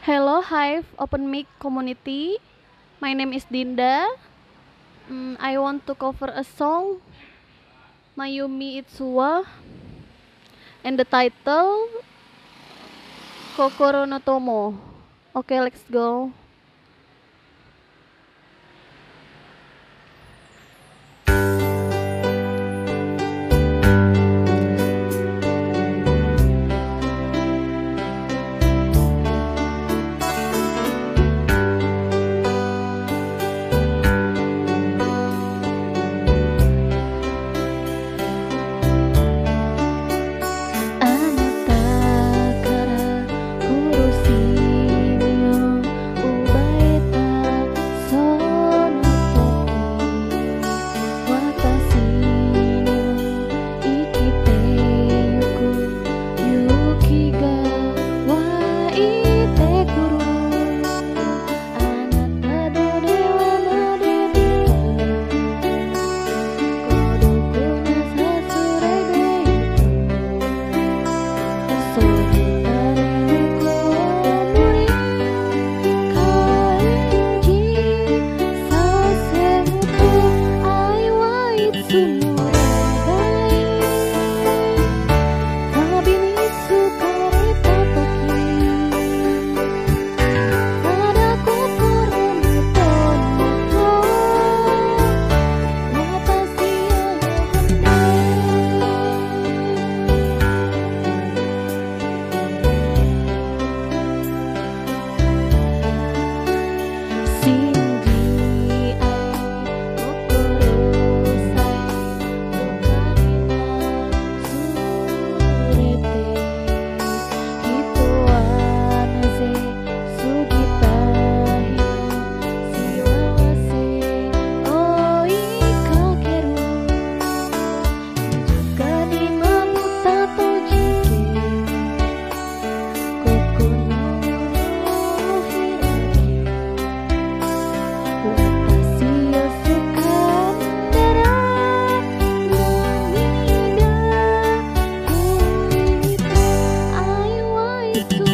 Hello, Hive Open Mic community. My name is Dinda. Mm, I want to cover a song, Mayumi Itsuwa, and the title Kokoro no Tomo. Okay, let's go. tudo.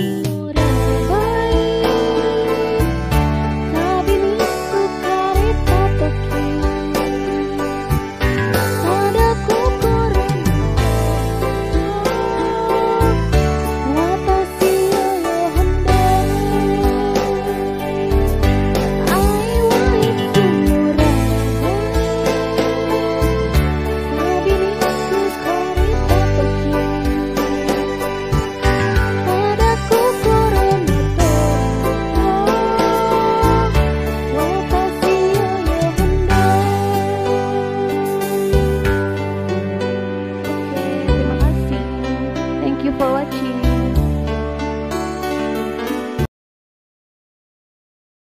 Vou boa tia.